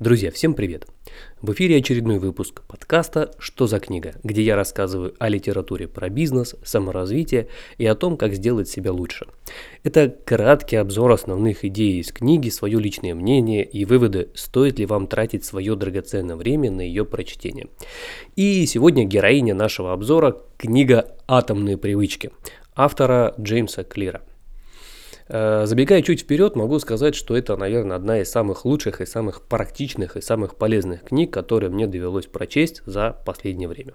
Друзья, всем привет! В эфире очередной выпуск подкаста «Что за книга?», где я рассказываю о литературе про бизнес, саморазвитие и о том, как сделать себя лучше. Это краткий обзор основных идей из книги, свое личное мнение и выводы, стоит ли вам тратить свое драгоценное время на ее прочтение. И сегодня героиня нашего обзора – книга «Атомные привычки» автора Джеймса Клира. Э, забегая чуть вперед, могу сказать, что это, наверное, одна из самых лучших и самых практичных и самых полезных книг, которые мне довелось прочесть за последнее время.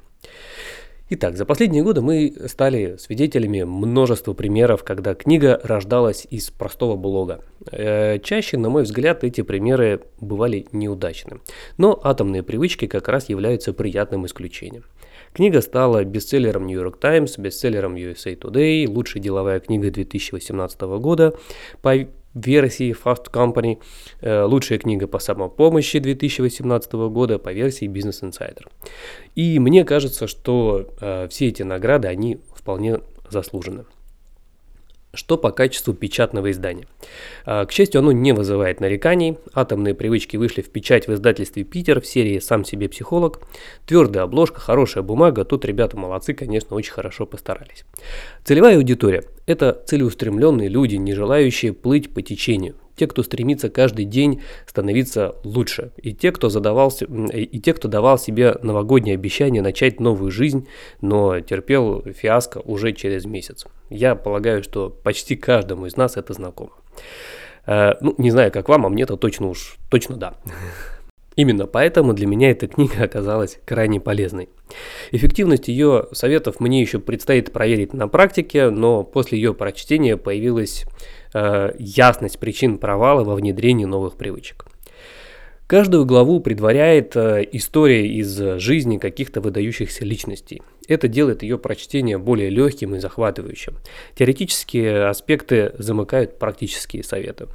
Итак, за последние годы мы стали свидетелями множества примеров, когда книга рождалась из простого блога. Э, чаще, на мой взгляд, эти примеры бывали неудачны. Но атомные привычки как раз являются приятным исключением. Книга стала бестселлером New York Times, бестселлером USA Today, лучшая деловая книга 2018 года по версии Fast Company, э, лучшая книга по самопомощи 2018 года по версии Business Insider. И мне кажется, что э, все эти награды, они вполне заслужены. Что по качеству печатного издания? А, к счастью, оно не вызывает нареканий. Атомные привычки вышли в печать в издательстве «Питер» в серии «Сам себе психолог». Твердая обложка, хорошая бумага. Тут ребята молодцы, конечно, очень хорошо постарались. Целевая аудитория – это целеустремленные люди, не желающие плыть по течению те, кто стремится каждый день становиться лучше, и те, кто, задавался, и те, кто давал себе новогоднее обещание начать новую жизнь, но терпел фиаско уже через месяц. Я полагаю, что почти каждому из нас это знакомо. Э, ну, не знаю, как вам, а мне это точно уж, точно да. Именно поэтому для меня эта книга оказалась крайне полезной. Эффективность ее советов мне еще предстоит проверить на практике, но после ее прочтения появилась э, ясность причин провала во внедрении новых привычек. Каждую главу предваряет э, история из жизни каких-то выдающихся личностей. Это делает ее прочтение более легким и захватывающим. Теоретические аспекты замыкают практические советы.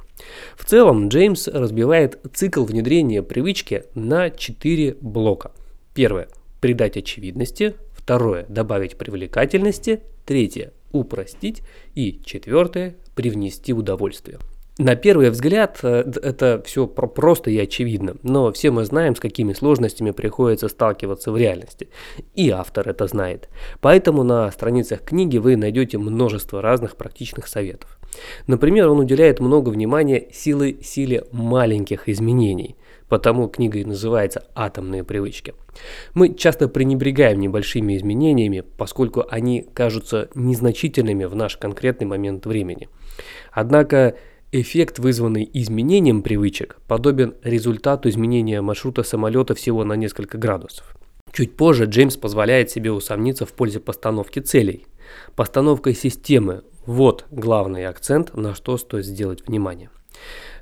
В целом, Джеймс разбивает цикл внедрения привычки на четыре блока. Первое – придать очевидности. Второе – добавить привлекательности. Третье – упростить. И четвертое – привнести удовольствие. На первый взгляд э, это все просто и очевидно, но все мы знаем, с какими сложностями приходится сталкиваться в реальности. И автор это знает. Поэтому на страницах книги вы найдете множество разных практичных советов. Например, он уделяет много внимания силы силе маленьких изменений, потому книга и называется «Атомные привычки». Мы часто пренебрегаем небольшими изменениями, поскольку они кажутся незначительными в наш конкретный момент времени. Однако Эффект, вызванный изменением привычек, подобен результату изменения маршрута самолета всего на несколько градусов. Чуть позже Джеймс позволяет себе усомниться в пользе постановки целей. Постановка системы – вот главный акцент, на что стоит сделать внимание.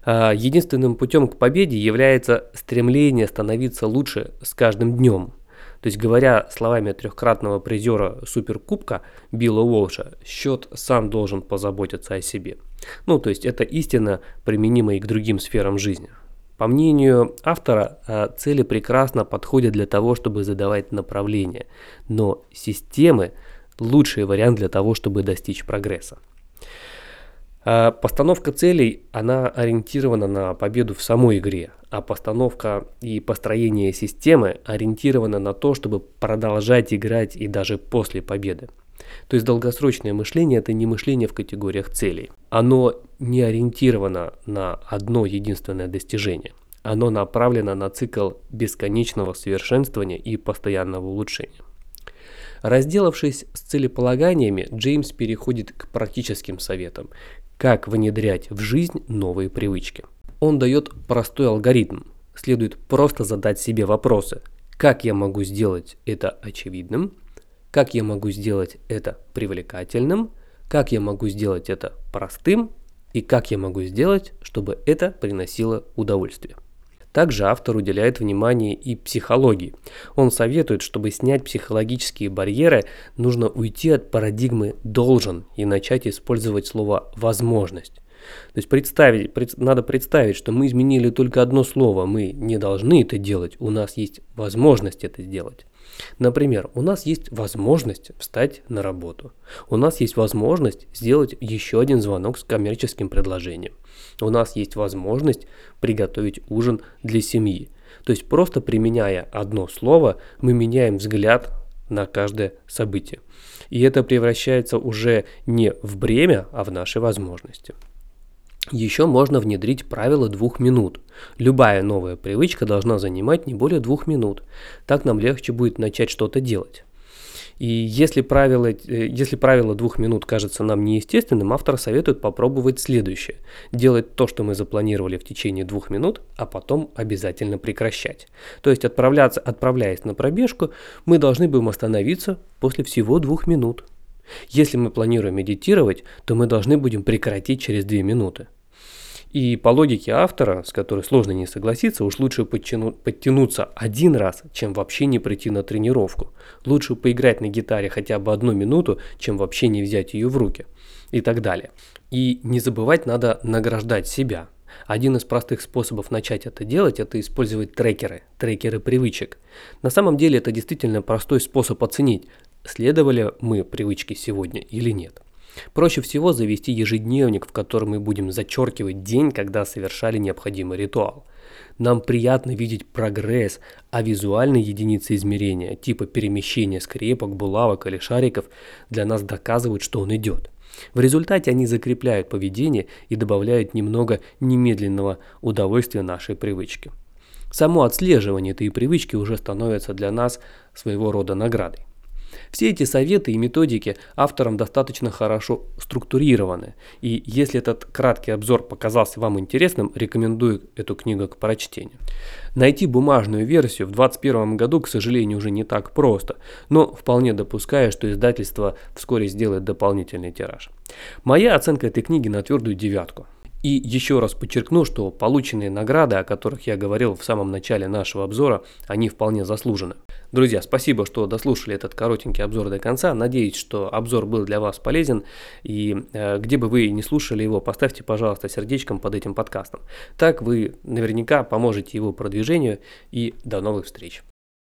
А, единственным путем к победе является стремление становиться лучше с каждым днем – то есть, говоря словами трехкратного призера Суперкубка Билла Уолша, счет сам должен позаботиться о себе. Ну, то есть, это истина, применимая и к другим сферам жизни. По мнению автора, э, цели прекрасно подходят для того, чтобы задавать направление, но системы – лучший вариант для того, чтобы достичь прогресса. А постановка целей, она ориентирована на победу в самой игре, а постановка и построение системы ориентированы на то, чтобы продолжать играть и даже после победы. То есть долгосрочное мышление – это не мышление в категориях целей. Оно не ориентировано на одно единственное достижение. Оно направлено на цикл бесконечного совершенствования и постоянного улучшения. Разделавшись с целеполаганиями, Джеймс переходит к практическим советам, как внедрять в жизнь новые привычки. Он дает простой алгоритм. Следует просто задать себе вопросы. Как я могу сделать это очевидным? Как я могу сделать это привлекательным? Как я могу сделать это простым? И как я могу сделать, чтобы это приносило удовольствие? Также автор уделяет внимание и психологии. Он советует, чтобы снять психологические барьеры, нужно уйти от парадигмы «должен» и начать использовать слово «возможность». То есть представить, пред, надо представить, что мы изменили только одно слово, мы не должны это делать, у нас есть возможность это сделать. Например, у нас есть возможность встать на работу. У нас есть возможность сделать еще один звонок с коммерческим предложением. У нас есть возможность приготовить ужин для семьи. То есть просто применяя одно слово, мы меняем взгляд на каждое событие. И это превращается уже не в бремя, а в наши возможности. Еще можно внедрить правило двух минут. Любая новая привычка должна занимать не более двух минут. Так нам легче будет начать что-то делать. И если правило, э, если правило двух минут кажется нам неестественным, автор советует попробовать следующее. Делать то, что мы запланировали в течение двух минут, а потом обязательно прекращать. То есть отправляться, отправляясь на пробежку, мы должны будем остановиться после всего двух минут. Если мы планируем медитировать, то мы должны будем прекратить через две минуты. И по логике автора, с которой сложно не согласиться, уж лучше подтяну, подтянуться один раз, чем вообще не прийти на тренировку. Лучше поиграть на гитаре хотя бы одну минуту, чем вообще не взять ее в руки. И так далее. И не забывать надо награждать себя. Один из простых способов начать это делать – это использовать трекеры, трекеры привычек. На самом деле это действительно простой способ оценить, следовали мы привычке сегодня или нет. Проще всего завести ежедневник, в котором мы будем зачеркивать день, когда совершали необходимый ритуал. Нам приятно видеть прогресс, а визуальные единицы измерения, типа перемещения скрепок, булавок или шариков, для нас доказывают, что он идет. В результате они закрепляют поведение и добавляют немного немедленного удовольствия нашей привычке. Само отслеживание этой привычки уже становится для нас своего рода наградой. Все эти советы и методики автором достаточно хорошо структурированы, и если этот краткий обзор показался вам интересным, рекомендую эту книгу к прочтению. Найти бумажную версию в 2021 году, к сожалению, уже не так просто, но вполне допускаю, что издательство вскоре сделает дополнительный тираж. Моя оценка этой книги на твердую девятку. И еще раз подчеркну, что полученные награды, о которых я говорил в самом начале нашего обзора, они вполне заслужены. Друзья, спасибо, что дослушали этот коротенький обзор до конца. Надеюсь, что обзор был для вас полезен. И э, где бы вы не слушали его, поставьте, пожалуйста, сердечком под этим подкастом. Так вы наверняка поможете его продвижению. И до новых встреч.